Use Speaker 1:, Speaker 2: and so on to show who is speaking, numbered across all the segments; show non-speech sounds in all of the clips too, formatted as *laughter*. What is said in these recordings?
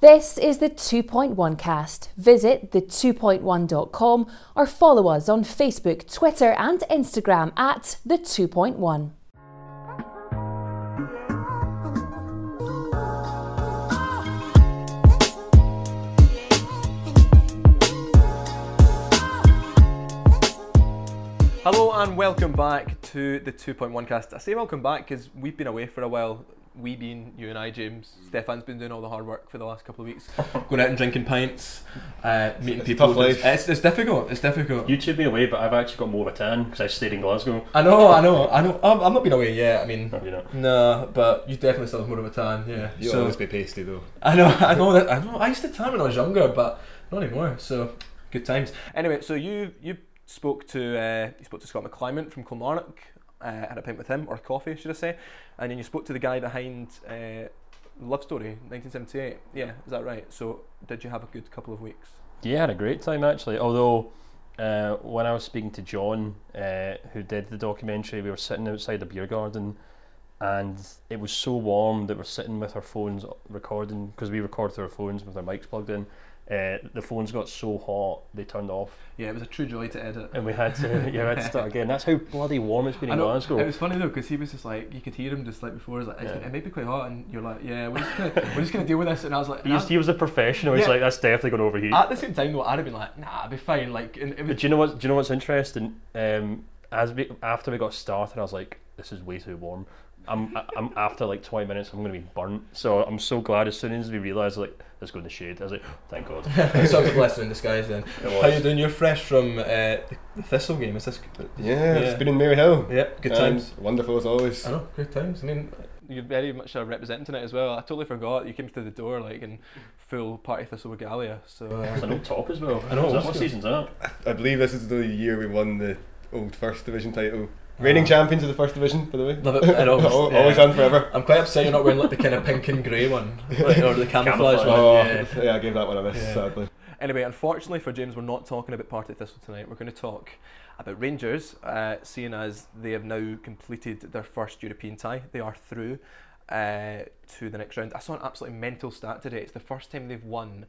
Speaker 1: This is the 2.1 cast. Visit the2.1.com or follow us on Facebook, Twitter, and Instagram at the 2.1.
Speaker 2: Hello and welcome back to the 2.1 cast. I say welcome back because we've been away for a while. We being you and I, James. Stefan's been doing all the hard work for the last couple of weeks, *laughs* going out and drinking pints, uh, meeting
Speaker 3: It's
Speaker 2: people.
Speaker 3: tough life.
Speaker 2: It's, it's difficult. It's difficult.
Speaker 4: You two been away, but I've actually got more of a tan because I stayed in Glasgow.
Speaker 2: I know, I know, I know. I'm, I'm not been away yet. I mean,
Speaker 4: No, you know.
Speaker 2: but you definitely still have more of a tan. Yeah.
Speaker 3: You'll
Speaker 2: so
Speaker 3: always be pasty though.
Speaker 2: I know, I know that. I know. I used to tan when I was younger, but not anymore. So good times. Anyway, so you you spoke to uh, you spoke to Scott McClymont from Kilmarnock. Uh, had a pint with him, or coffee, should I say? And then you spoke to the guy behind uh, Love Story, 1978. Yeah, is that right? So did you have a good couple of weeks?
Speaker 4: Yeah, I had a great time actually. Although, uh, when I was speaking to John, uh, who did the documentary, we were sitting outside a beer garden, and it was so warm that we're sitting with our phones recording because we record through our phones with our mics plugged in. Uh, the phones got so hot they turned off,
Speaker 2: Yeah, it was a true joy to edit.
Speaker 4: and we had to *laughs* yeah, we had to start again. That's how bloody warm it's been in
Speaker 2: know.
Speaker 4: Glasgow.
Speaker 2: It was funny though because he was just like you could hear him just like before. He was like,
Speaker 4: Yeah.
Speaker 2: it may be quite hot, and you're like, yeah, we're just gonna, we're just gonna deal with this. And I was like,
Speaker 4: He was, he was a professional. He's
Speaker 2: Yeah.
Speaker 4: like, that's definitely going to overheat.
Speaker 2: at the same time though, I'd have been like, nah, I'd be fine. Like, and it was,
Speaker 4: But do you know what? Do you know what's interesting? Um, as we after we got started, I was like, "This is way too warm." I'm, I'm after like 20 minutes, I'm going to be burnt. So I'm so glad as soon as we realised like let's go in the shade. I was like, "Thank God." *laughs*
Speaker 2: so it a blessing in disguise then.
Speaker 4: It
Speaker 2: How you doing? You're fresh from uh, the Thistle game. Is this?
Speaker 3: Yeah,
Speaker 2: Yeah.
Speaker 3: it's been in Maryhill.
Speaker 2: Yeah, good
Speaker 3: And
Speaker 2: times.
Speaker 3: Wonderful as always.
Speaker 2: I know, good times. I mean, you're very much uh, representing tonight as well. I totally forgot you came through the door like in full party Thistle regalia. So
Speaker 4: It's
Speaker 2: uh,
Speaker 4: an old top as well.
Speaker 2: I know,
Speaker 4: Is that,
Speaker 2: old
Speaker 4: what season's that?
Speaker 3: I believe this is the year we won the old first division title. Reigning champions of the first division, by the way.
Speaker 2: love it. I know. *laughs*
Speaker 3: Al-
Speaker 2: yeah.
Speaker 3: Always on forever.
Speaker 2: I'm quite upset you're not wearing like the kind of pink and grey one, like, or the camouflage, *laughs*
Speaker 4: Camouflage.
Speaker 2: one.
Speaker 3: Oh,
Speaker 2: Yeah. *laughs*
Speaker 3: yeah. I gave that one a miss,
Speaker 2: Yeah.
Speaker 3: sadly.
Speaker 2: Anyway, unfortunately for James, we're not talking about Partick Thistle tonight. We're going to talk about Rangers, uh, seeing as they have now completed their first European tie. They are through uh, to the next round. I saw an absolutely mental stat today. It's the first time they've won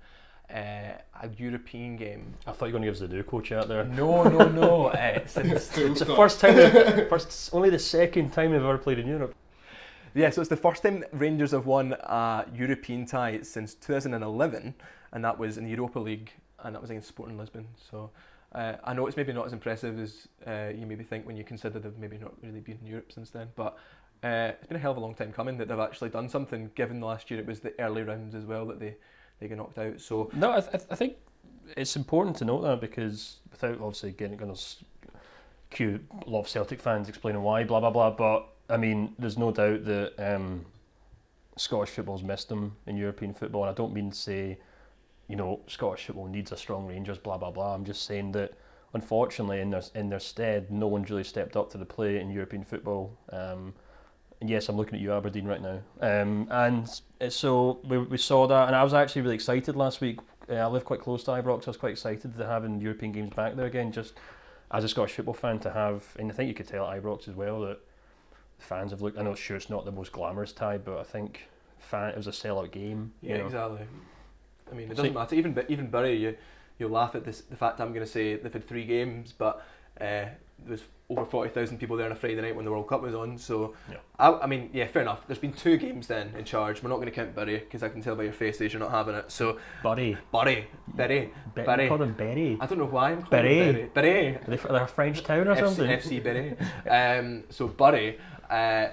Speaker 2: uh, a European game.
Speaker 4: I thought you were going to give us the Duco chat there.
Speaker 2: No, no, no. *laughs* uh, since,
Speaker 4: It's the first time, they've- *laughs* first, only the second time they've ever played in Europe.
Speaker 2: yeah, so it's the first time Rangers have won a European tie since 2011, and that was in the Europa League, and that was against Sporting Lisbon. So uh, I know it's maybe not as impressive as uh, you maybe think when you consider they've maybe not really been in Europe since then, but uh, it's been a hell of a long time coming that they've actually done something. Given last year it was the early rounds as well that they they got knocked out. So
Speaker 4: No, I, th- I think it's important to note that because without obviously getting going to cue a lot of Celtic fans explaining why, blah blah blah. But I mean, there's no doubt that um, Scottish football's missed them in European football, and I don't mean to say, you know, Scottish football needs a strong Rangers, blah blah blah. I'm just saying that unfortunately, in their in their stead, no one's really stepped up to the plate in European football. Um, yes, I'm looking at you, Aberdeen, right now. Um, and uh, so we, we saw that, and I was actually really excited last week. Uh, I live quite close to Ibrox. I was quite excited to having European games back there again, just as a Scottish football fan to have. And I think you could tell at Ibrox as well that fans have looked. I know, sure, it's not the most glamorous tie, but I think fan, it was a sellout game. you
Speaker 2: yeah,
Speaker 4: know.
Speaker 2: exactly. I mean, it doesn't matter. Even even Bury, you you laugh at this the fact I'm going to say they've had three games, but uh, there was over forty thousand people there on a Friday night when the World Cup was on. So,
Speaker 4: Yeah.
Speaker 2: I, I mean, yeah, fair enough. There's been two games then in charge. We're not going to count Bury because I can tell by your face that you're not having it. So,
Speaker 4: Buddy,
Speaker 2: Bury, Bury,
Speaker 4: Be-
Speaker 2: Bury.
Speaker 4: call them Berry.
Speaker 2: I don't know why I'm calling
Speaker 4: Bury.
Speaker 2: it Bury. Bury.
Speaker 4: Are they, they're a French town or
Speaker 2: FC,
Speaker 4: something?
Speaker 2: FC Bury. *laughs* Um, so Bury. Uh,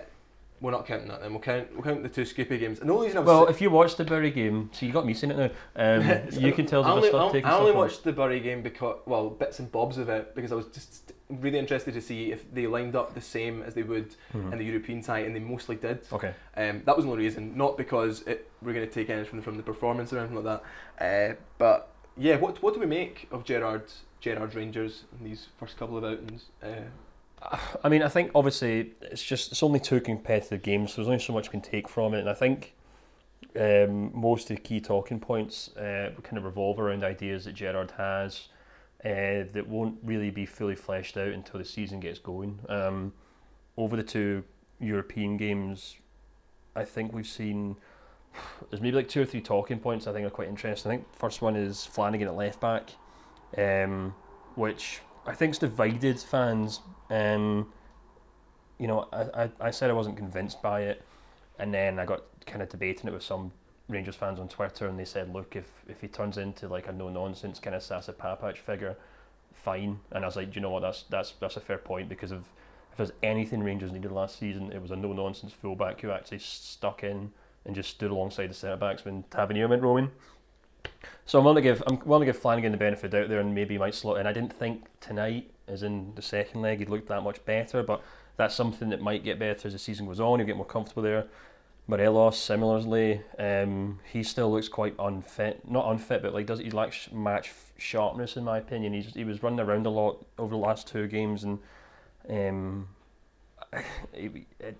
Speaker 2: we're not counting that then. We'll count. We'll count the two Scoopy games. And the only reason I was
Speaker 4: Well, if you watched the Bury game, so you got me seeing it now. Um, *laughs* you can tell us
Speaker 2: I
Speaker 4: if I
Speaker 2: only, I, only watched the Bury game because, well, bits and bobs of it because I was just really interested to see if they lined up the same as they would
Speaker 4: Mhm.
Speaker 2: in the European tie, and they mostly did.
Speaker 4: Okay.
Speaker 2: Um, that was the only reason, not because it, we're going to take anything from the performance or anything like that. Uh, but yeah, what what do we make of Gerrard Gerrard Rangers in these first couple of outings? Uh,
Speaker 4: I mean, I think obviously it's just it's only two competitive games, so there's only so much you can take from it, and I think um, most of the key talking points uh, kind of revolve around ideas that Gerrard has uh, that won't really be fully fleshed out until the season gets going. Um, over the two European games, I think we've seen there's maybe like two or three talking points I think are quite interesting. I think first one is Flanagan at left back, um, which I think's divided fans. Um, you know, I, I, I said I wasn't convinced by it, and then I got kind of debating it with some Rangers fans on Twitter, and they said, look, if if he turns into like a no nonsense kind of Sasa Papac figure, fine. And I was like, you know what? That's that's that's a fair point because of if there's anything Rangers needed last season, it was a no nonsense fullback who actually stuck in and just stood alongside the centre backs when Tavernier went roaming. So I'm willing to give I'm willing to give Flanagan the benefit out there and maybe he might slot in. I didn't think tonight, as in the second leg, he'd looked that much better, but that's something that might get better as the season goes on. He'll get more comfortable there. Morelos, similarly, um, he still looks quite unfit. Not unfit, but like does he lacks match sharpness in my opinion. He's he was running around a lot over the last two games, and um, *sighs* I,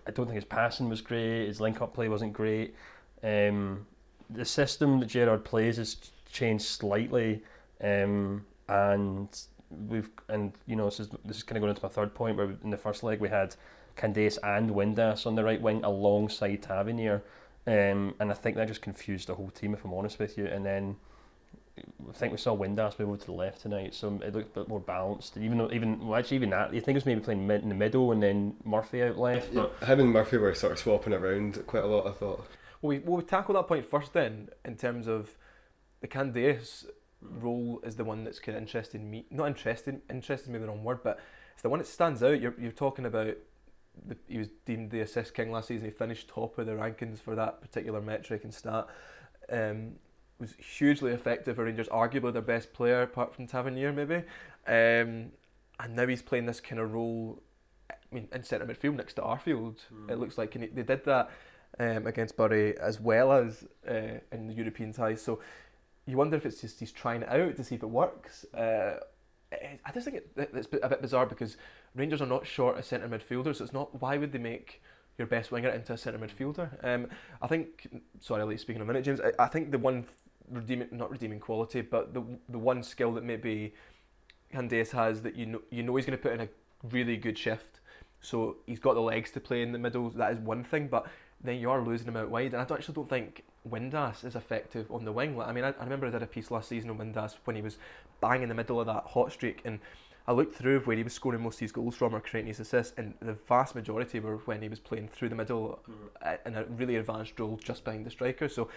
Speaker 4: I don't think his passing was great. His link up play wasn't great. Um, the system that Gerrard plays has changed slightly, um, and we've and you know this is this is kind of going into my third point where in the first leg we had Candeias and Windass on the right wing alongside Tavernier. Um, and I think that just confused the whole team, if I'm honest with you. And then I think we saw Windass move over to the left tonight, so it looked a bit more balanced. Even though, even well, actually, even that, you think it was maybe playing mid in the middle and then Murphy out left.
Speaker 3: Yeah, him and Murphy were sort of swapping around quite a lot. I thought.
Speaker 2: Well, we will we tackle that point first then, in terms of the Candeias role is the one that's kind of interesting me. Not interesting, interesting maybe the wrong word, but it's the one that stands out. You're you're talking about the, he was deemed the assist king last season. He finished top of the rankings for that particular metric and stat. Um, was hugely effective for Rangers, arguably their best player apart from Tavernier maybe. Um, and now he's playing this kind of role. I mean, in centre midfield next to Arfield. Mm. It looks like and he, they did that um, against Bury as well as uh, in the European ties. So you wonder if it's just he's trying it out to see if it works. Uh, I just think it, it's a bit bizarre because Rangers are not short a centre midfielder, so it's not why would they make your best winger into a centre midfielder? Um, I think sorry, I'll speak in a minute, James. I, I think the one redeeming not redeeming quality, but the the one skill that maybe Candeias has that you know you know he's going to put in a really good shift. So he's got the legs to play in the middle. That is one thing, but then you are losing him out wide. And I don't, actually don't think Windass is effective on the wing. I mean, I, I remember I did a piece last season on Windass when he was bang in the middle of that hot streak, and I looked through where he was scoring most of his goals from or creating his assists, and the vast majority were when he was playing through the middle mm. in a really advanced role just behind the striker. So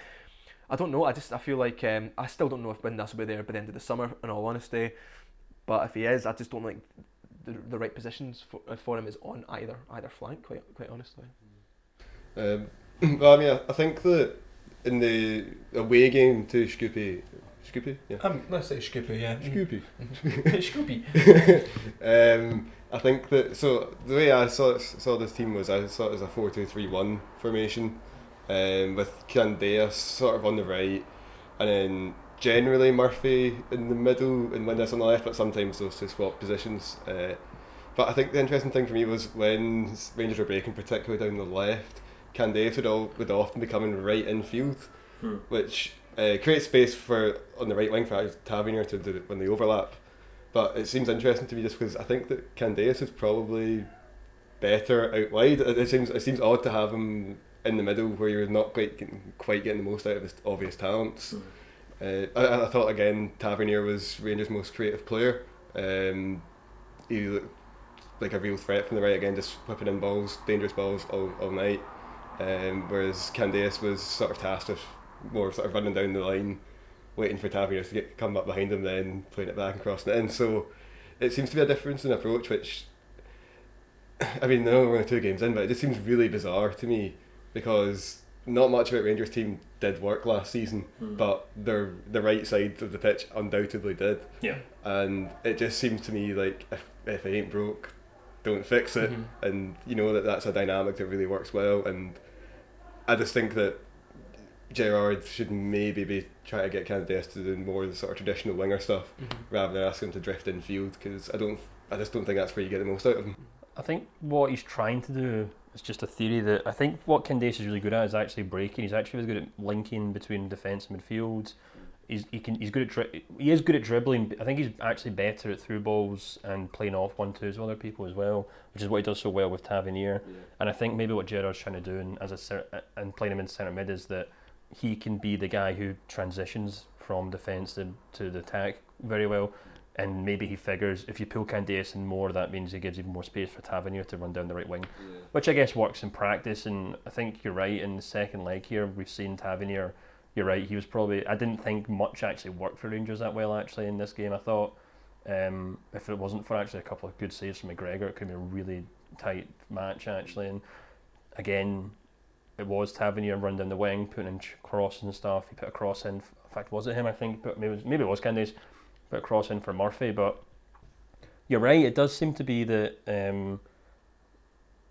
Speaker 2: I don't know. I just I feel like um, I still don't know if Windass will be there by the end of the summer. In all honesty, but if he is, I just don't think the, the right positions for, for him is on either either flank. Quite quite honestly.
Speaker 3: Um, *coughs* well, I mean, I think that in the away game to Scoopy, Scoopy, yeah.
Speaker 2: Um, let's say Scoopy, yeah.
Speaker 3: Scoopy. *laughs*
Speaker 2: Scoopy. *laughs*
Speaker 3: um, I think that so the way I saw saw this team was I saw it as a four two three one formation, um, with Candeias sort of on the right, and then generally Murphy in the middle and Windass on the left, but sometimes those two swap positions. Uh, but I think the interesting thing for me was when Rangers were breaking, particularly down the left, Candeias would, all, would often be coming right in field, hmm. which uh, creates space for on the right wing for Tavernier to do when they overlap. But it seems interesting to me just because I think that Candeias is probably better out wide. It, it, seems it seems odd to have him in the middle where you're not quite getting, quite getting the most out of his obvious talents. Hmm. Uh, I, I, thought again Tavernier was Rangers' most creative player. Um, he looked like a real threat from the right again, just whipping in balls, dangerous balls all, all night. Um, whereas Candeias was sort of tasked with more sort of running down the line, waiting for Tavernier to get come up behind him, then playing it back and crossing it in. So it seems to be a difference in approach, which *coughs* I mean, know we're only two games in, but it just seems really bizarre to me because not much about Rangers team did work last season, mm. but their the right side of the pitch undoubtedly did.
Speaker 4: Yeah.
Speaker 3: And it just seems to me like if, if it ain't broke, don't fix it, mm-hmm. and you know that that's a dynamic that really works well. And I just think that Gerrard should maybe be trying to get Candeias to do more of the sort of traditional winger stuff mm-hmm. rather than asking him to drift in field because I don't, I just don't think that's where you get the most out of him.
Speaker 4: I think what he's trying to do is just a theory that I think what Candeias is really good at is actually breaking. He's actually really good at linking between defence and midfield. He's, he can he's good at dri- he is good at dribbling. I think he's actually better at through balls and playing off one twos with other people as well, which is what he does so well with Tavernier. Yeah. And I think maybe what Gerrard's trying to do and as a and playing him in centre mid is that he can be the guy who transitions from defence to, to the attack very well. And maybe he figures if you pull Candeias in more, that means he gives even more space for Tavernier to run down the right wing, which I guess works in practice. And I think you're right. In the second leg here, we've seen Tavernier. You're right. He was probably. I didn't think much actually worked for Rangers that well actually in this game. I thought um, if it wasn't for actually a couple of good saves from McGregor, it could be a really tight match actually. And again, it was Tavernier run down the wing, putting in crosses and stuff. He put a cross in. In fact, was it him? I think, but maybe it was, maybe it was Candeias put a cross in for Murphy. But you're right. It does seem to be that um,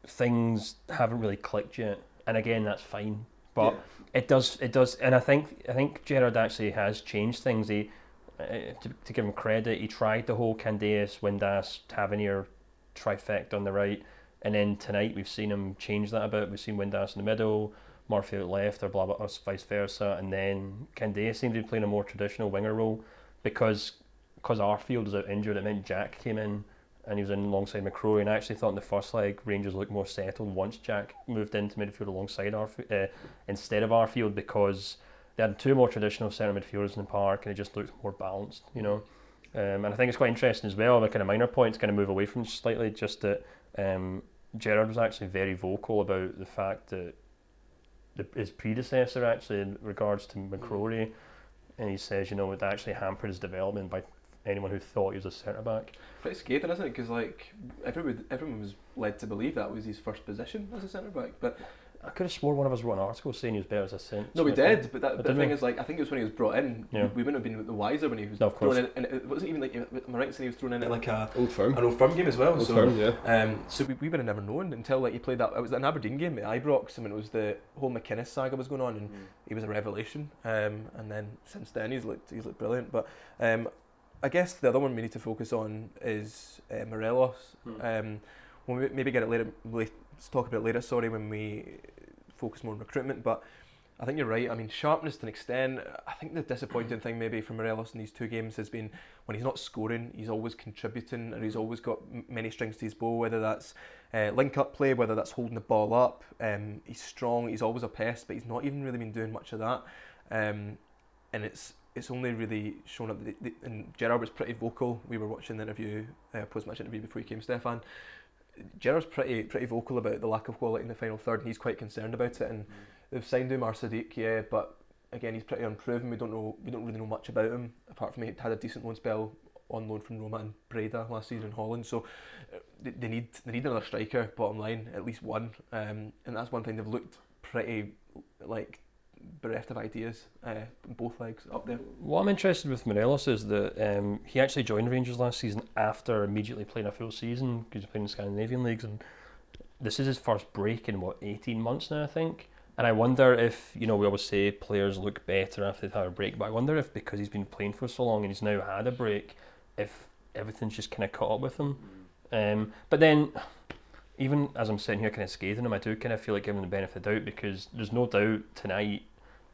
Speaker 4: things haven't really clicked yet. And again, that's fine. But
Speaker 3: Yeah.
Speaker 4: it does. It does. And I think I think Gerrard actually has changed things. He uh, to, to give him credit, he tried the whole Candeias, Windass, Tavernier trifecta on the right, and then tonight we've seen him change that a bit. We've seen Windass in the middle, Murphy out left, or blah blah, or vice versa, and then Candeias seemed to be playing a more traditional winger role because because Arfield was out injured. It meant Jack came in and he was in alongside McCrorie, and I actually thought in the first leg Rangers looked more settled once Jack moved into midfield alongside Arfield uh, instead of Arfield because they had two more traditional centre midfielders in the park and it just looked more balanced, you know. Um, and I think it's quite interesting as well. A kind of minor point to kind of move away from slightly, just that um, Gerrard was actually very vocal about the fact that the, his predecessor actually in regards to McCrorie, and he says, you know, it actually hampered his development by anyone who thought he was a centre back.
Speaker 2: Pretty scathing, isn't it? Because like everyone, everyone was led to believe that was his first position as a centre back. But
Speaker 4: I could have swore one of us wrote an article saying he was better as a centre.
Speaker 2: no, we did. But, that, but the thing
Speaker 4: we?
Speaker 2: is, like, I think it was when he was brought in.
Speaker 4: Yeah.
Speaker 2: We wouldn't have been the wiser when he was
Speaker 4: No, of course.
Speaker 2: thrown in, and it wasn't even like am I right in saying he was thrown in at like a
Speaker 3: Old firm.
Speaker 2: an old firm game as well.
Speaker 3: Old
Speaker 2: so
Speaker 3: firm, yeah.
Speaker 2: Um, so we, we would have never known until like he played that. It was an Aberdeen game at Ibrox, and it was the whole McInnes saga was going on, and he was a revelation. Um, and then since then he's looked he's looked brilliant. But um, I guess the other one we need to focus on is uh, Morelos.
Speaker 4: Hmm.
Speaker 2: Um, when we maybe get it later, let's talk about it later. Sorry, when we focus more on recruitment, but. I think you're right. I mean, sharpness to an extent. I think the disappointing thing maybe for Morelos in these two games has been when he's not scoring, he's always contributing, and he's always got many strings to his bow. Whether that's uh, link up play, whether that's holding the ball up. Um, he's strong. He's always a pest, but he's not even really been doing much of that. Um, and it's it's only really shown up. The, the, and Gerrard was pretty vocal. We were watching the interview, uh, post match interview before he came, Stefan. Gerrard's pretty pretty vocal about the lack of quality in the final third, and he's quite concerned about it. And they've signed Umar Sadiq, yeah, but again, he's pretty unproven. We don't know. We don't really know much about him apart from he had a decent loan spell on loan from Roma and Breda last season in Holland. So uh, they, they need they need another striker. Bottom line, at least one. Um, and that's one thing they've looked pretty like bereft of ideas uh, both legs up there.
Speaker 4: What I'm interested with Morelos is that um, he actually joined Rangers last season after immediately playing a full season because he's playing in Scandinavian leagues, and this is his first break in what 18 months now, I think. And I wonder if you know we always say players look better after they've had a break, but I wonder if because he's been playing for so long and he's now had a break, if everything's just kind of caught up with him. Um, but then, even as I'm sitting here kind of scathing him, I do kind of feel like giving him the benefit of the doubt because there's no doubt tonight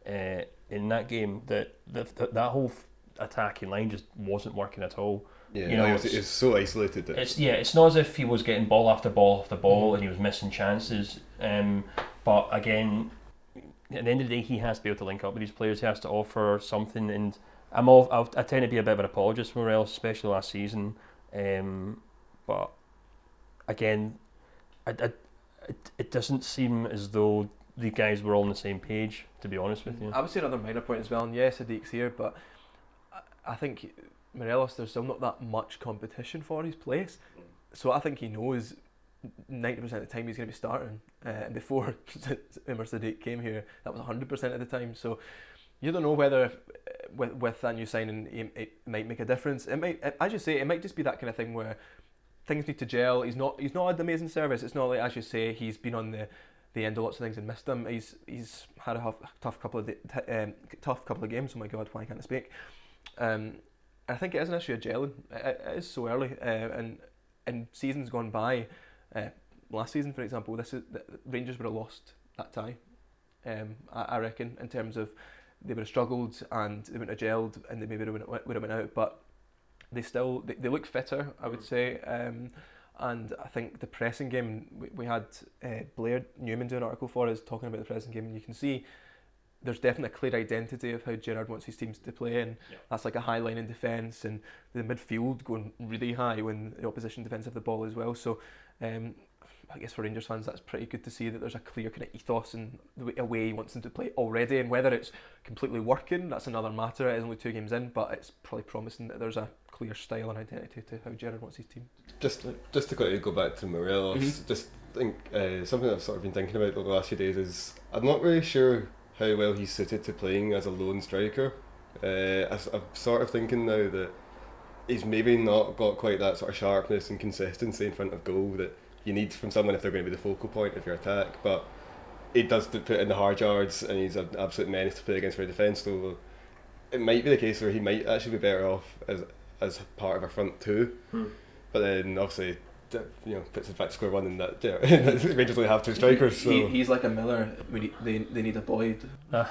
Speaker 4: uh, in that game that that, that, that whole f- attacking line just wasn't working at all.
Speaker 3: Yeah,
Speaker 4: You know,
Speaker 3: no, it's,
Speaker 4: it's-
Speaker 3: so isolated that
Speaker 4: It's yeah, it's not as if he was getting ball after ball after ball and he was missing chances. Um, but again, at the end of the day, he has to be able to link up with these players. He has to offer something, and I'm all I'll, I tend to be a bit of an apologist for Morelos, especially last season. Um, but again, I, I, it, it doesn't seem as though the guys were all on the same page. To be honest with you,
Speaker 2: I would say another minor point as well. And yes, Sadiq's here, but I, think Morelos there's still not that much competition for his place. So I think he knows ninety percent of the time he's going to be starting. Uh, and before *laughs* Umar Sadiq came here, that was hundred percent of the time. So you don't know whether if, uh, with with that new signing it, it might make a difference. It might, as you say, it might just be that kind of thing where things need to gel. He's not he's not had amazing service. It's not like as you say he's been on the the end of lots of things and missed them. He's he's had a tough couple of um, tough couple of games. Oh my god, why can't I speak? Um, I think it is an issue of gelling. It, it is so early, uh, and in seasons gone by, uh, last season for example, this is the Rangers would have lost that tie. Um, I, I reckon in terms of they would have struggled and they wouldn't have gelled and they maybe would have, would have went out, but they still they, they look fitter. I would say. Um, and I think the pressing game, we, we had uh, Blair Newman do an article for us talking about the pressing game, and you can see there's definitely a clear identity of how Gerrard wants his teams to play, and
Speaker 4: Yeah.
Speaker 2: that's like a high line in defence and the midfield going really high when the opposition defence have the ball as well. So, um, I guess for Rangers fans, that's pretty good to see that there's a clear kind of ethos and the way, a way he wants them to play already. And whether it's completely working, that's another matter. It is only two games in, but it's probably promising that there's a clear style and identity to how Gerrard wants his team.
Speaker 3: Just just to quickly go back to Morelos,
Speaker 2: Mhm.
Speaker 3: just think uh, something I've sort of been thinking about over the last few days is I'm not really sure how well he's suited to playing as a lone striker. Uh, I, am sort of thinking now that he's maybe not got quite that sort of sharpness and consistency in front of goal that you need from someone if they're going to be the focal point of your attack. But he does put in the hard yards and he's an absolute menace to play against for a defence. So it might be the case where he might actually be better off as as part of our front two. Hmm. But then obviously, you know, puts us back to square one and that *laughs* yeah, *laughs* Rangers only have two strikers. So
Speaker 2: He, he's like a Miller. We need, they, they need a Boyd.
Speaker 4: Uh,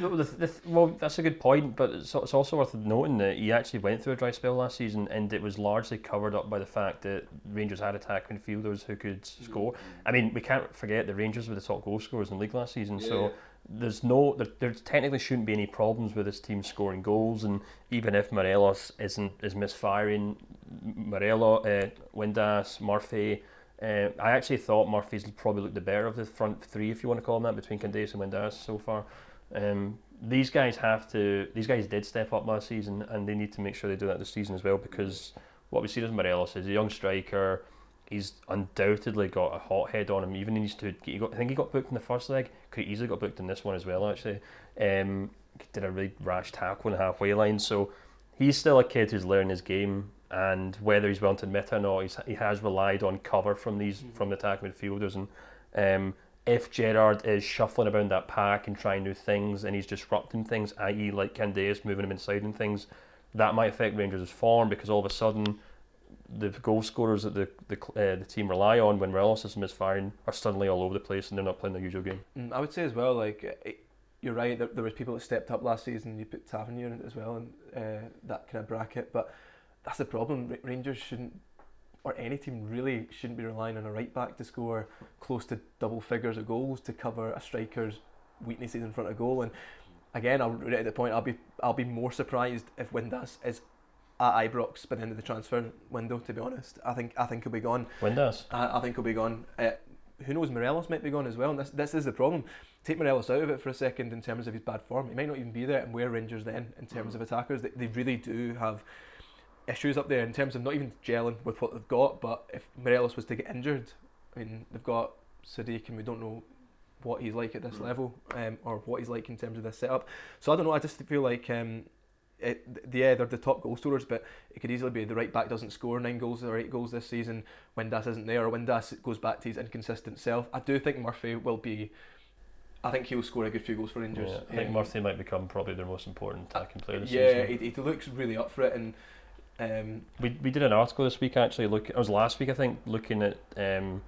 Speaker 4: no, the, the, well, that's a good point, but it's, it's also worth noting that he actually went through a dry spell last season, and it was largely covered up by the fact that Rangers had attacking midfielders who could hmm. score. I mean, we can't forget the Rangers were the top goal scorers in the league last season, so there's no there, there technically shouldn't be any problems with this team scoring goals, and even if Morelos isn't is misfiring, Morello, uh, Windass, Murphy. Uh, I actually thought Murphy's probably looked the better of the front three, if you want to call them that, between Candeias and Windass so far. Um, these guys have to. These guys did step up last season, and they need to make sure they do that this season as well. Because what we see as Morelos is a young striker. He's undoubtedly got a hot head on him. Even he needs to. He got, I think he got booked in the first leg. Could easily got booked in this one as well. Actually, um, did a really rash tackle on the halfway line. So he's still a kid who's learning his game. And whether he's willing to admit it or not, he's, he has relied on cover from these from the attack midfielders. And um, if Gerrard is shuffling around that pack and trying new things, and he's disrupting things, i.e., like Candeias moving him inside and things, that might affect Rangers' form because all of a sudden the goal scorers that the the, uh, the team rely on when Morelos is misfiring are suddenly all over the place and they're not playing their usual game.
Speaker 2: Mm, I would say as well, like it, you're right. There, there was people that stepped up last season. You put Tavernier in it as well, and uh, that kind of bracket. But that's the problem. Rangers shouldn't, or any team really shouldn't be relying on a right back to score close to double figures of goals to cover a striker's weaknesses in front of goal. And again, I'll at the point. I'll be I'll be more surprised if Windass is at Ibrox by the end of the transfer window. To be honest, I think I think he'll be gone.
Speaker 4: Windass.
Speaker 2: I, I think he'll be gone. Uh, who knows? Morelos might be gone as well. And this this is the problem. Take Morelos out of it for a second in terms of his bad form. He might not even be there. And where Rangers then in terms of attackers? They, they really do have issues up there in terms of not even gelling with what they've got. But if Morelos was to get injured, I mean they've got Sadiq and we don't know what he's like at this level um, or what he's like in terms of this setup. So I don't know. I just feel like. Um, it, yeah, they're the top goal scorers, but it could easily be the right back doesn't score nine goals or eight goals this season. Windass isn't there, or Windass goes back to his inconsistent self. I do think Murphy will be. I think he'll score a good few goals for Rangers.
Speaker 4: Yeah, I think
Speaker 2: Um,
Speaker 4: Murphy might become probably their most important attacking player this
Speaker 2: yeah,
Speaker 4: season.
Speaker 2: he, he looks really up for it, and um,
Speaker 4: We, we did an article this week actually. Look, it was last week I think, looking at um,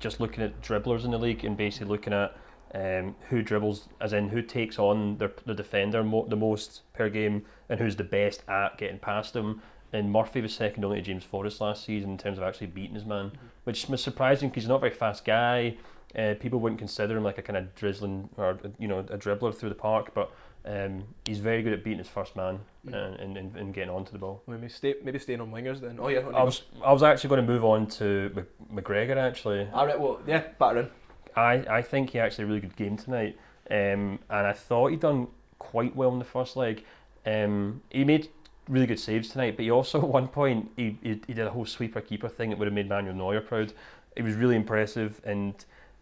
Speaker 4: just looking at dribblers in the league and basically looking at um, who dribbles, as in who takes on their the defender mo- the most per game and who's the best at getting past them. And Murphy was second only to James Forrest last season in terms of actually beating his man, which was surprising because he's not a very fast guy. Uh, people wouldn't consider him like a kind of drizzling or you know a dribbler through the park, but um, he's very good at beating his first man
Speaker 2: Mm.
Speaker 4: uh, and, and, and getting onto the ball.
Speaker 2: maybe stay maybe staying on wingers then. Oh yeah,
Speaker 4: I was I was actually going to move on to McGregor. Actually,
Speaker 2: All right, well yeah, batter in.
Speaker 4: I, I think he actually had a really good game tonight, um, and I thought he done quite well in the first leg. Um, he made really good saves tonight, but he also *laughs* at one point he, he, he did a whole sweeper keeper thing that would have made Manuel Neuer proud. It was really impressive, and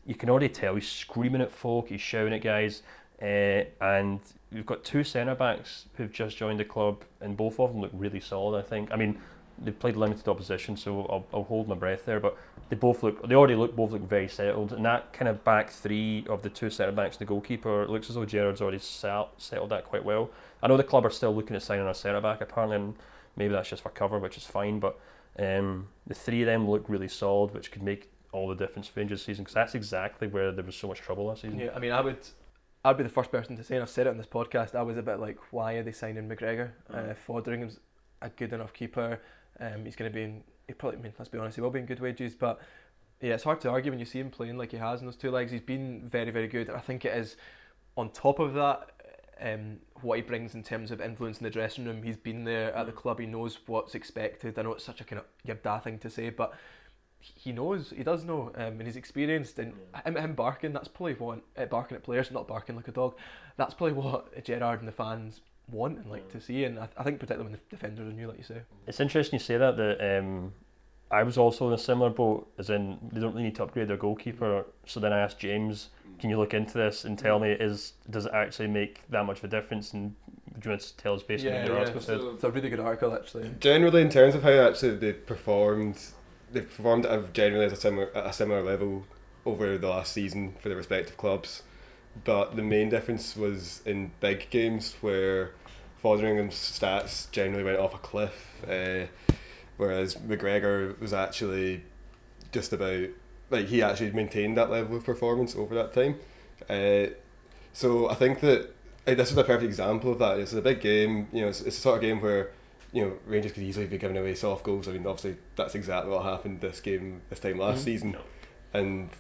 Speaker 4: you can already tell he's screaming at folk, he's shouting at guys, uh, and we've got two centre backs who've just joined the club, and both of them look really solid. I think. I mean, they've played limited opposition, so I'll, I'll hold my breath there. But they both look, they already look, both look very settled. And that kind of back three of the two centre backs, and the goalkeeper, it looks as though Gerrard's already sat, settled that quite well. I know the club are still looking at signing a centre back apparently, and maybe that's just for cover, which is fine. But um, the three of them look really solid, which could make all the difference for Rangers season because that's exactly where there was so much trouble last season.
Speaker 2: Yeah, I mean, I would, I'd be the first person to say, and I've said it on this podcast. I was a bit like, why are they signing McGregor? Uh, Foderingham's a good enough keeper. Um, he's going to be in. He probably, I mean, let's be honest, he will be in good wages. But yeah, it's hard to argue when you see him playing like he has in those two legs. He's been very, very good, and I think it is on top of that, um, what he brings in terms of influence in the dressing room, he's been there at the club. He knows what's expected. I know it's such a kind of yarda thing to say, but he knows, he does know, um, and he's experienced. And him, him barking, that's probably what uh, barking at players, not barking like a dog. That's probably what Gerrard and the fans want and like to see. And I, I think particularly when the defenders are new, like you say.
Speaker 4: It's interesting you say that. That um, I was also in a similar boat, as in they don't really need to upgrade their goalkeeper. So then I asked James, "Can you look into this and tell me is does it actually make that much of a difference?" And do you want to tell us basically what your article said?
Speaker 2: It's a really good article actually.
Speaker 3: Generally, in terms of how actually they performed, they performed at a, generally at a similar at a similar level over the last season for the respective clubs. But the main difference was in big games where Foderingham's stats generally went off a cliff, uh, whereas McGregor was actually just about like he actually maintained that level of performance over that time. Uh, so I think that uh, this is a perfect example of that. It's a big game. You know, it's, it's a sort of game where you know Rangers could easily be giving away soft goals. I mean, obviously that's exactly what happened this game this time last
Speaker 2: Mhm.
Speaker 3: season, and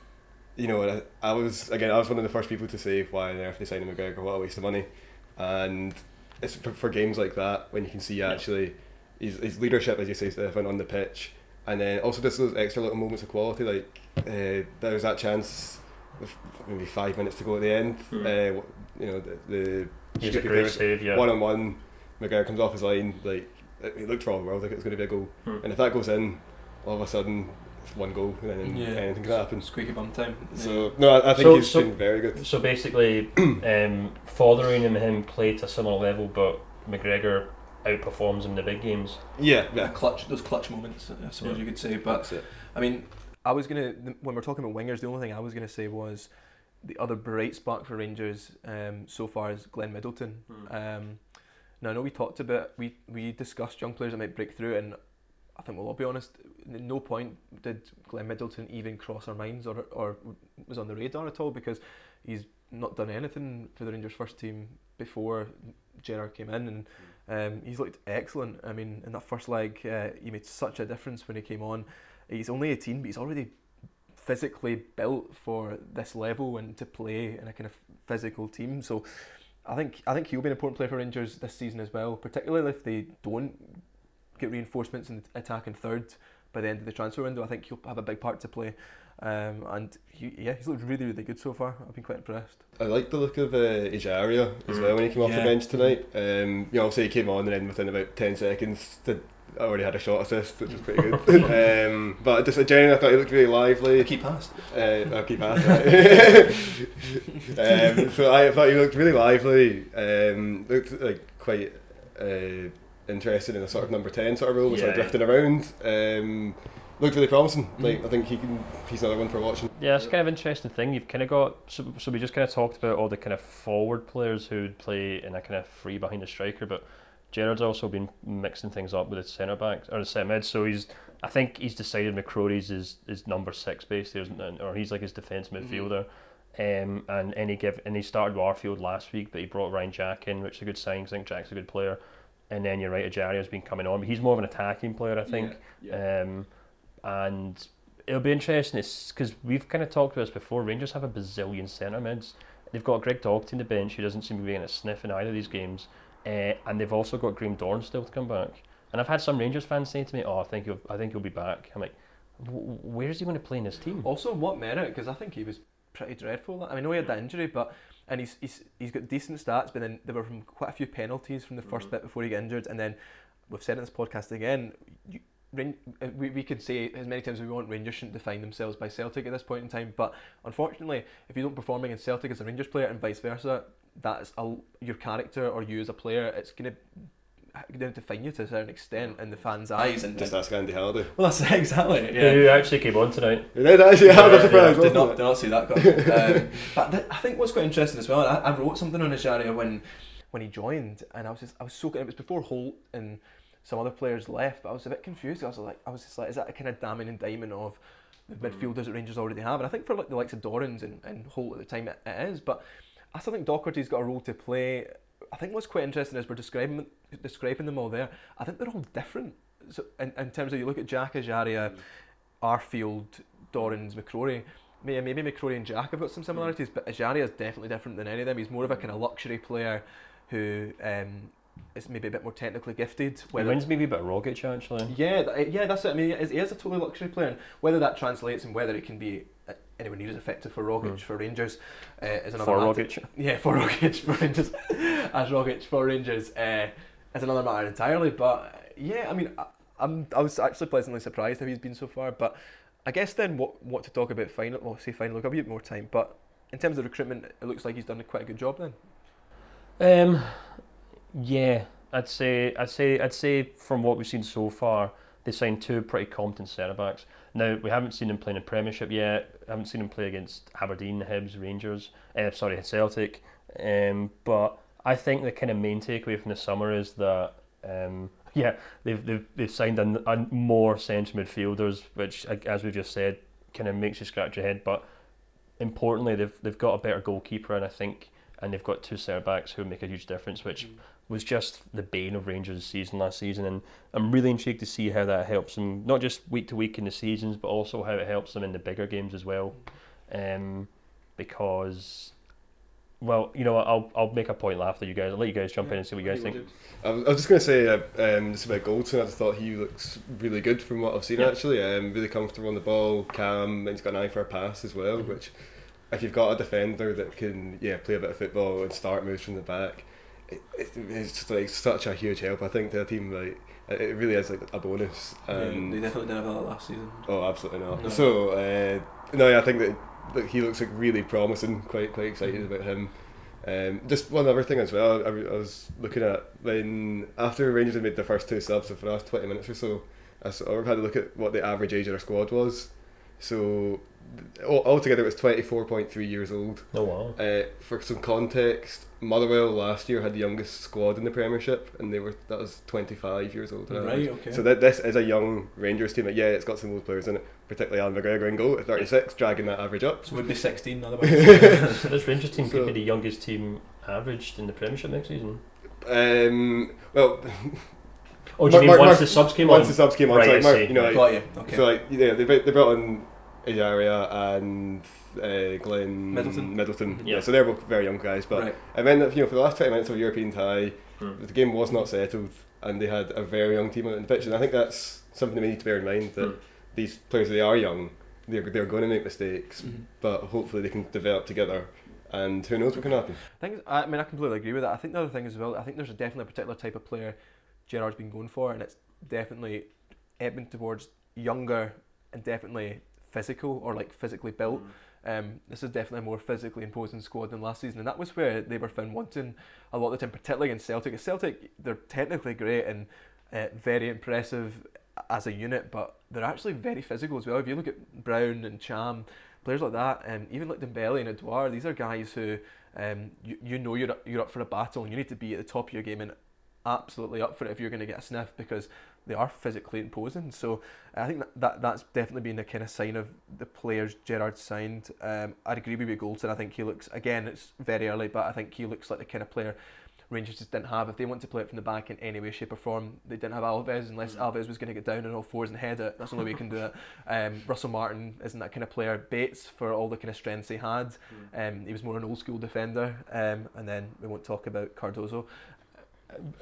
Speaker 3: you know, I, I was again I was one of the first people to say why on earth they signed McGregor, what a waste of money, and it's for, for games like that when you can see actually his, his leadership, as you say, Stefan, on the pitch, and then also just those extra little moments of quality, like uh, there was that chance with maybe five minutes to go at the end.
Speaker 4: Hmm.
Speaker 3: Uh, you know, the, the
Speaker 4: great save, yeah.
Speaker 3: one on one, McGregor comes off his line, like it looked for all the world like it was going to be a goal,
Speaker 4: Hmm.
Speaker 3: and if that goes in, all of a sudden one goal, and then
Speaker 2: Yeah.
Speaker 3: anything can happen.
Speaker 2: Squeaky bum time.
Speaker 3: So no, I, I think
Speaker 4: So-
Speaker 3: he's
Speaker 4: so-
Speaker 3: been very good.
Speaker 4: So basically, *clears throat* um, Foderingham and him play to a similar level, but McGregor outperforms in the big games.
Speaker 3: Yeah,
Speaker 2: yeah,
Speaker 3: yeah.
Speaker 2: clutch those clutch moments, I suppose
Speaker 4: Yeah.
Speaker 2: you could say. But
Speaker 3: That's it.
Speaker 2: I mean, I was gonna when we're talking about wingers, the only thing I was gonna say was the other bright spark for Rangers um, so far is Glenn Middleton. Um, now I know we talked about we we discussed young players that might break through, and I think we'll all be honest. No point did Glenn Middleton even cross our minds or or was on the radar at all because he's not done anything for the Rangers first team before Gerrard came in, and um, he's looked excellent. I mean, in that first leg, uh, he made such a difference when he came on. He's only 18, but he's already physically built for this level and to play in a kind of physical team. So I think I think he'll be an important player for Rangers this season as well, particularly if they don't get reinforcements in the attacking third by the end of the transfer window. I think he'll have a big part to play. Um, and he, yeah, he's looked really, really good so far. I've been quite impressed.
Speaker 3: I like the look of uh, Ejaria as well when he came off the bench tonight. Um, you know, obviously he came on and then within about ten seconds did already had a shot assist, which was pretty good. *laughs* um, but just generally, I thought he looked really lively.
Speaker 2: Key pass.
Speaker 3: Uh, I'll keep asking. um, so I thought he looked really lively. Um, looked like quite uh, interested in a sort of number ten sort of role, which
Speaker 4: Yeah.
Speaker 3: drifting around. Um, looked really promising.
Speaker 2: Mm-hmm.
Speaker 3: Like I think he can. He's another one for watching.
Speaker 4: Yeah, it's kind of interesting thing. You've kind of got so, so we just kind of talked about all the kind of forward players who would play in a kind of free behind the striker, but Gerrard's also been mixing things up with his centre backs or the centre mid. So he's I think he's decided McCrorie's is is number six basically, or he's like his defence midfielder. Um, and any give and he started Arfield last week, but he brought Ryan Jack in, which is a good sign. 'cause I think Jack's a good player. And then you're right, Ejaria's been coming on, but he's more of an attacking player, I think. Um, and it'll be interesting because we've kind of talked about this before. Rangers have a bazillion centre mids. They've got Greg Docherty in the bench, who doesn't seem to be getting a sniff in either of these games, uh, and they've also got Graham Dorrans still to come back. And I've had some Rangers fans saying to me, "Oh, I think he'll, I think he'll be back." I'm like, "Where is he going to play in this team?"
Speaker 2: Also, what merit? Because I think he was pretty dreadful. I mean, I know he had that injury, but and he's he's he's got decent stats. But then there were from quite a few penalties from the 1st bit before he got injured, and then we've said in this podcast again. You, uh, we, we could say as many times as we want Rangers shouldn't define themselves by Celtic at this point in time but unfortunately if you don't perform against Celtic as a Rangers player and vice versa that's a, your character or you as a player it's going to going to define you to a certain extent in the fans eyes and
Speaker 3: Just ask Andy Halliday.
Speaker 2: well that's *laughs* exactly yeah
Speaker 4: Who actually came on tonight?
Speaker 3: He did actually have
Speaker 4: Yeah,
Speaker 3: a surprise.
Speaker 2: did
Speaker 3: wasn't
Speaker 2: did not see that coming. *laughs* um, but th- I think what's quite interesting as well, I, I wrote something on Ejaria when when he joined, and I was just I was so it was before Holt and some other players left, but I was a bit confused. I was like, I was just like, is that a kind of damning indictment of the midfielders that Rangers already have? And I think for like the likes of Dorrans and, and Holt at the time, it, it is. But I still think Docherty's got a role to play. I think what's quite interesting is we're describing describing them all there. I think they're all different. So in, in terms of you look at Jack Ejaria, Arfield, Dorrans, McCrorie, maybe, maybe McCrorie and Jack have got some similarities, but Ejaria is definitely different than any of them. He's more of a kind of luxury player who um, is maybe a bit more technically gifted.
Speaker 4: He
Speaker 2: Whether
Speaker 4: reminds me a wee bit of Rogic actually.
Speaker 2: yeah, th- yeah, that's it. I mean, he is, a totally luxury player, and whether that translates and whether it can be anywhere near as effective for Rogic
Speaker 4: Mm.
Speaker 2: for Rangers uh, is another
Speaker 4: For
Speaker 2: matter.
Speaker 4: Rogic. *laughs*
Speaker 2: Yeah, for Rogic for Rangers, *laughs* as Rogic for Rangers uh, is another matter entirely. But yeah, I mean, I, I'm I was actually pleasantly surprised how he's been so far. But I guess then what what to talk about final? Well, say final. Look, a bit more time, but. In terms of recruitment, it looks like he's done quite a good job then.
Speaker 4: Um, yeah, I'd say I'd say I'd say from what we've seen so far, they signed two pretty competent centre backs. Now we haven't seen him play in the Premiership yet. Haven't seen him play against Aberdeen, Hibs, Rangers. Uh, sorry, Celtic. Um, but I think the kind of main takeaway from the summer is that um, *laughs* yeah, they've they've they've signed a, a more central midfielders, which as we've just said, kind of makes you scratch your head. But importantly, they've they've got a better goalkeeper, and I think and they've got two centre backs who make a huge difference, which was just the bane of Rangers' season last season. And I'm really intrigued to see how that helps them, not just week to week in the seasons, but also how it helps them in the bigger games as well. Um, because, well, you know, I'll I'll make a point after you guys. I'll let you guys jump in and see what you guys think.
Speaker 3: I was, just going to say uh, um, just about Goldson. I just thought he looks really good from what I've seen.
Speaker 4: Yeah.
Speaker 3: Actually, um, really comfortable on the ball, calm, and he's got an eye for a pass as well.
Speaker 4: Mhm.
Speaker 3: Which, if you've got a defender that can yeah play a bit of football and start moves from the back, it, it, it's just like such a huge help. I think to a team like it really is like a bonus. And
Speaker 2: definitely didn't have that last season.
Speaker 3: Oh, absolutely not.
Speaker 2: No.
Speaker 3: So, uh, no, yeah, I think that, that he looks like really promising. Quite, quite excited about him. Um, just one other thing as well. I, I was looking at when after Rangers had made their first two subs for the last twenty minutes or so, I sort of had a look at what the average age of their squad was. So, altogether, it was twenty four point three years old.
Speaker 4: Oh wow!
Speaker 3: Uh, for some context, Motherwell last year had the youngest squad in the Premiership, and they were that was twenty five years old. on average.
Speaker 2: okay.
Speaker 3: So that this is a young Rangers team. Like, yeah, it's got some old players in it, particularly Allan McGregor in goal at 36, dragging that average up.
Speaker 2: so would be 16 otherwise. *laughs*
Speaker 4: so *laughs* this Rangers team
Speaker 3: So-
Speaker 4: could be the youngest team averaged in the Premiership next season.
Speaker 3: Um, well,
Speaker 4: Oh, do you
Speaker 3: Mark-
Speaker 4: mean
Speaker 3: Mark-
Speaker 4: once
Speaker 3: Mark-
Speaker 4: the subs came
Speaker 3: once
Speaker 4: on?
Speaker 3: Once the subs came on,
Speaker 4: Right,
Speaker 3: so like, Mark, you know, like,
Speaker 2: Got you. Okay.
Speaker 3: so like yeah, they brought- they brought in Ejaria and uh, Glenn
Speaker 2: Middleton.
Speaker 3: Middleton.
Speaker 4: Yeah.
Speaker 3: Yeah. so they're both very young guys. But
Speaker 2: right.
Speaker 3: and then you know for the last 20 minutes of European tie,
Speaker 4: Hmm.
Speaker 3: the game was not settled, and they had a very young team on the pitch, and I think that's something that we need to bear in mind that
Speaker 4: Hmm.
Speaker 3: these players they are young, they're they're going to make mistakes,
Speaker 2: Mhm.
Speaker 3: but hopefully they can develop together, and who knows what can happen.
Speaker 2: I think I mean I completely agree with that. I think the other thing as well. I think there's a definitely a particular type of player Gerrard's been going for, and it's definitely ebbing towards younger and definitely physical or like physically built. Um, this is definitely a more physically imposing squad than last season, and that was where they were found wanting a lot of the time, particularly against Celtic. Celtic, they're technically great and uh, very impressive as a unit, but they're actually very physical as well. If you look at Brown and Cham, players like that, and even like Dembele and Edouard, these are guys who um, you, you know you're up, you're up for a battle, and you need to be at the top of your game and absolutely up for it if you're going to get a sniff because they are physically imposing. So I think that, that that's definitely been a kind of sign of the players Gerrard signed. Um, I'd agree with you, Goldson. I think he looks again. It's very early, but I think he looks like the kind of player Rangers just didn't have. If they want to play it from the back in any way, shape, or form, they didn't have Alves unless Alves was going to get down on all fours and head it. That's the only way you can do it. Um, Russell Martin isn't that kind of player. Bates, for all the kind of strengths he had, um, he was more an old school defender. Um, and then we won't talk about Cardoso.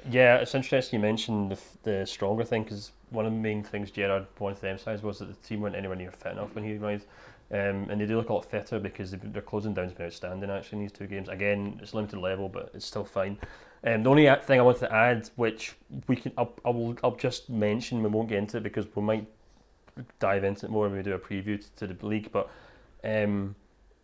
Speaker 4: Yeah, it's interesting you mentioned the, the stronger thing because one of the main things Gerrard wanted to emphasise was that the team weren't anywhere near fit enough when he arrived. Um, and they do look a lot fitter because their closing down's been outstanding actually in these two games. Again, it's limited level, but it's still fine. Um, the only thing I wanted to add, which we can, I'll, I'll, I'll just mention, we won't get into it because we might dive into it more when we do a preview to the league. But um,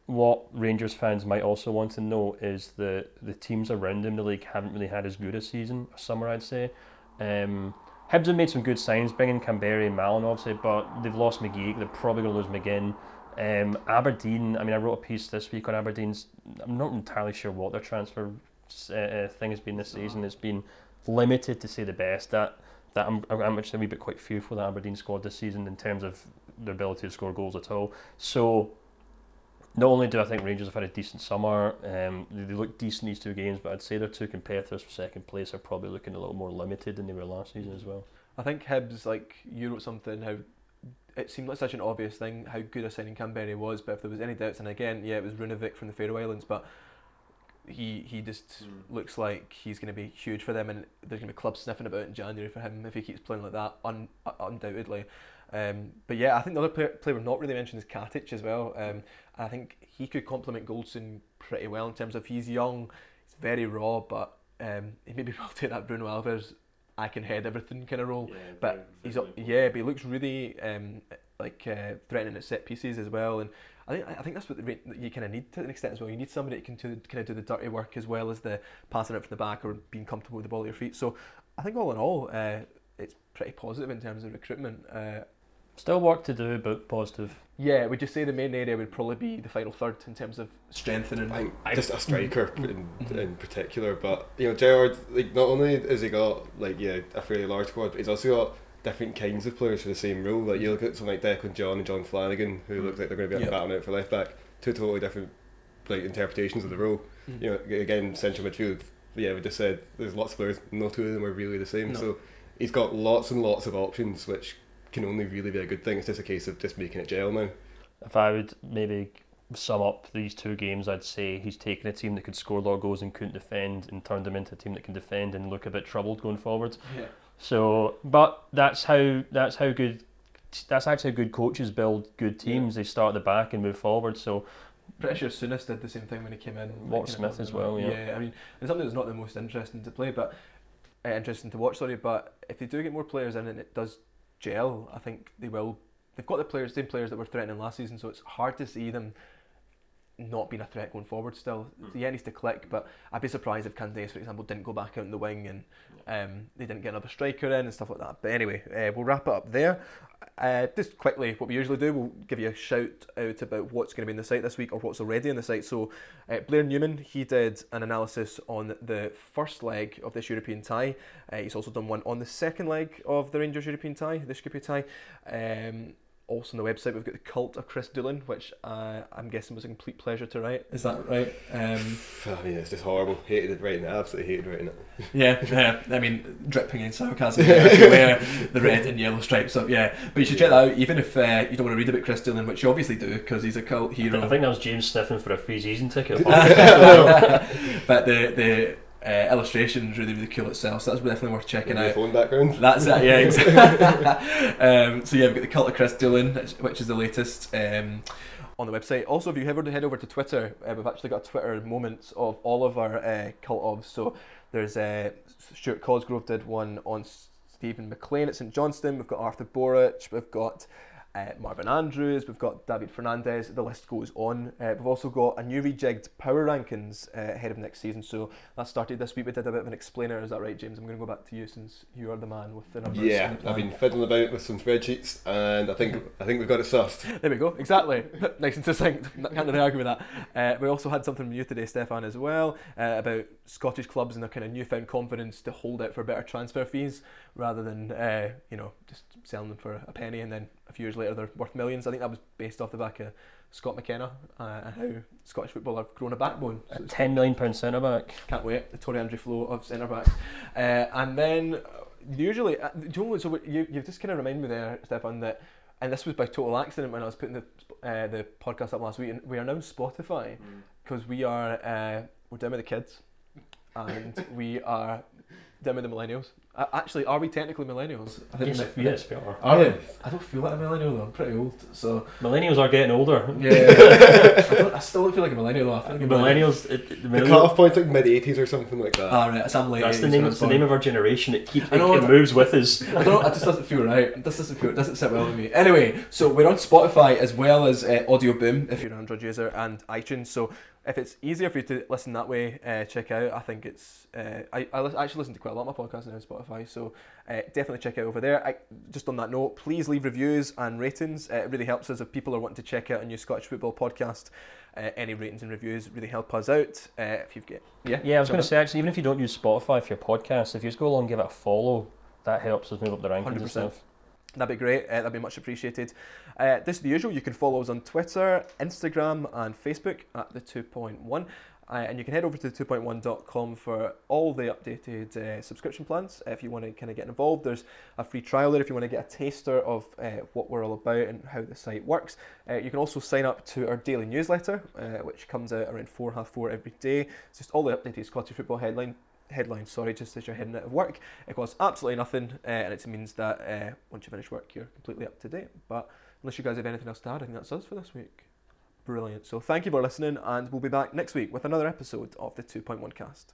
Speaker 4: what Rangers fans might also want to know is that the teams around them in the league haven't really had as good a season, a summer I'd say. Um, Hibs have made some good signs, bringing Kamberi and Mallan obviously, but they've lost McGee. They're probably going to lose McGinn. Um, Aberdeen, I mean, I wrote a piece this week on Aberdeen's. I'm not entirely sure what their transfer uh, uh, thing has been this season. It's been limited to say the best. That that I'm, I'm actually a wee bit quite fearful of the Aberdeen squad this season in terms of their ability to score goals at all. So not only do I think Rangers have had a decent summer, um, they, they look decent these two games, but I'd say their two competitors for second place are probably looking a little more limited than they were last season as well.
Speaker 2: I think Hibs, like you wrote something how it seemed like such an obvious thing how good a signing Kamberi was, but if there was any doubts, and again, yeah, it was Runavík from the Faroe Islands, but he he just
Speaker 3: Mm.
Speaker 2: looks like he's going to be huge for them, and there's going to be clubs sniffing about in January for him if he keeps playing like that, un, uh, undoubtedly. Um, but yeah, I think the other player, player we've not really mentioned is Katic as well. Um, I think he could complement Goldson pretty well in terms of he's young, he's very raw, but um, he maybe *laughs* will take that Bruno Alves, I can head everything kind of role. But he's up, yeah, but he looks really um, like uh, threatening at set pieces as well, and I think I think that's what the, you kind of need to an extent as well. You need somebody that can do, kind of do the dirty work as well as the passing it from the back or being comfortable with the ball at your feet. So I think all in all, uh, it's pretty positive in terms of recruitment. Uh,
Speaker 4: Still work to do, but positive.
Speaker 2: yeah, would you say the main area would probably be the final third in terms of strengthening?
Speaker 3: I think
Speaker 2: I-
Speaker 3: just a striker in,
Speaker 2: Mhm.
Speaker 3: in particular, but you know, Gerrard, like not only has he got like yeah a fairly large squad, but he's also got different kinds of players for the same role. Like you look at someone like Declan John and John Flanagan, who look like they're going to be
Speaker 2: Yeah.
Speaker 3: battling out for left back, two totally different like interpretations of the role.
Speaker 2: Mhm.
Speaker 3: You know, again, central midfield. Yeah, we just said there's lots of players. No two of them are really the same.
Speaker 2: No.
Speaker 3: So he's got lots and lots of options, which can only really be a good thing. It's just a case of just making it gel now.
Speaker 4: If I would maybe sum up these two games, I'd say he's taken a team that could score a lot of goals and couldn't defend and turned them into a team that can defend and look a bit troubled going forward.
Speaker 2: Yeah.
Speaker 4: So, but that's how that's how good that's actually how good coaches build good teams. They start at the back and move forward. So
Speaker 2: Pretty sure Souness did the same thing when he came in.
Speaker 4: Walt
Speaker 2: Like,
Speaker 4: Smith as well, yeah.
Speaker 2: Yeah, I mean, it's something that's not the most interesting to play, but uh, interesting to watch. Sorry, but if they do get more players in and it does gel, I think they will. They've got the players, same players that were threatening last season, so it's hard to see them not being a threat going forward. Still, yeah, it needs to click. But I'd be surprised if Candeias, for example, didn't go back out in the wing and um, they didn't get another striker in and stuff like that. But anyway, uh, we'll wrap it up there. Uh, just quickly, what we usually do, we'll give you a shout out about what's going to be in the site this week or what's already in the site. So, uh, Blair Newman, he did an analysis on the first leg of this European tie. Uh, he's also done one on the second leg of the Rangers European tie, the European tie. Um, also on the website, we've got the Cult of Chris Doolan, which uh, I'm guessing was a complete pleasure to write. Is that right? Um, *sighs*
Speaker 3: I mean, it's just horrible. Hated it writing it. Absolutely hated writing it.
Speaker 2: yeah, *laughs* yeah, I mean, dripping in sarcasm there if you wear the red and yellow stripes up, yeah. But you should check that out, even if uh, you don't want to read about Chris Doolan, which you obviously do, because he's a cult hero.
Speaker 4: I
Speaker 2: hero.
Speaker 4: think that was James sniffing for a free season ticket. *laughs* *laughs*
Speaker 2: but the the uh, illustration is really, really cool itself, so that's definitely worth checking
Speaker 3: Maybe
Speaker 2: out.
Speaker 3: phone background.
Speaker 2: That's it, yeah, exactly. *laughs* *laughs* um, so yeah, we've got the Cult of Chris Doolan, which is the latest um, on the website. Also, if you ever head over to Twitter, uh, we've actually got Twitter moments of all of our uh, cult ofs. So there's uh, Stuart Cosgrove did one on Stephen McLean at St Johnstone. We've got Artur Boruc. We've got uh, Marvin Andrews. We've got David Fernandez. The list goes on. Uh, we've also got a new rejigged power rankings uh, ahead of next season. So that started this week. We did a bit of an explainer. Is that right, James? I'm going to go back to you since you are the man with the numbers.
Speaker 3: Yeah, I've been fiddling about with some spreadsheets, and I think I think we've got it sussed. *laughs*
Speaker 2: There we go. Exactly. *laughs* nice and succinct. Can't really argue with that. Uh, we also had something from you today, Stefan, as well, uh, about Scottish clubs and their kind of newfound confidence to hold out for better transfer fees rather than, uh, you know, just selling them for a penny and then a few years later they're worth millions. I think that was based off the back of Scott McKenna uh, and how Scottish football have grown a backbone. So
Speaker 4: A ten million pound centre back.
Speaker 2: can't wait. The Tory Andrew flow of centre backs. Uh, and then uh, usually, uh, do you know what? So you, you've just kind of reminded me there, Stefan, that, and this was by total accident when I was putting the uh, the podcast up last week. And we are now Spotify because we are uh, we're down with the kids, and we are down with the millennials. Uh, actually, are we technically millennials? I think
Speaker 4: Yes,
Speaker 2: we-
Speaker 4: yes, we are.
Speaker 2: Are we? I don't feel like a millennial though. I'm pretty old, so
Speaker 4: Millennials are getting older.
Speaker 2: yeah. I, don't, I still don't feel like a millennial though. I feel like a
Speaker 4: Millennials, it, it-
Speaker 3: The
Speaker 4: millennial-
Speaker 3: cut-off point's like mid '80s or something like that.
Speaker 2: Ah, right. I'm late.
Speaker 4: that's the
Speaker 2: 80s
Speaker 4: name.
Speaker 2: when I
Speaker 4: It's the name of our generation. It keeps.
Speaker 2: I
Speaker 4: It,
Speaker 2: know,
Speaker 4: it
Speaker 2: I-
Speaker 4: moves with us.
Speaker 2: I don't know, it just doesn't feel right. It just doesn't feel, it doesn't sit well with me. Anyway, so we're on Spotify as well as uh, Audioboom if you're an Android user and iTunes. So if it's easier for you to listen that way, uh, check out. I think it's. Uh, I, I lis- actually listen to quite a lot of my podcasts now on Spotify, so uh, definitely check it out over there. I, just on that note, please leave reviews and ratings. Uh, it really helps us if people are wanting to check out a new Scottish football podcast. Uh, any ratings and reviews really help us out. Uh, if you've got yeah
Speaker 4: Yeah, I was going to say actually, even if you don't use Spotify for your podcast, if you just go along and give it a follow, that helps us move up the rankings
Speaker 2: 100%.
Speaker 4: and stuff.
Speaker 2: That'd be great. Uh, that'd be much appreciated. Uh, this is the usual. You can follow us on Twitter, Instagram, and Facebook at the 2.1. Uh, and you can head over to 2.1.com for all the updated uh, subscription plans. if you want to kind of get involved, there's a free trial there if you want to get a taster of uh, what we're all about and how the site works. Uh, you can also sign up to our daily newsletter, uh, which comes out around four half four every day. It's just all the updated Scottish football headline headlines, sorry, just as you're heading out of work. It costs absolutely nothing, uh, and it means that uh, once you finish work, you're completely up to date. But unless you guys have anything else to add, I think that's us for this week. Brilliant. So thank you for listening, and we'll be back next week with another episode of the 2.1 cast.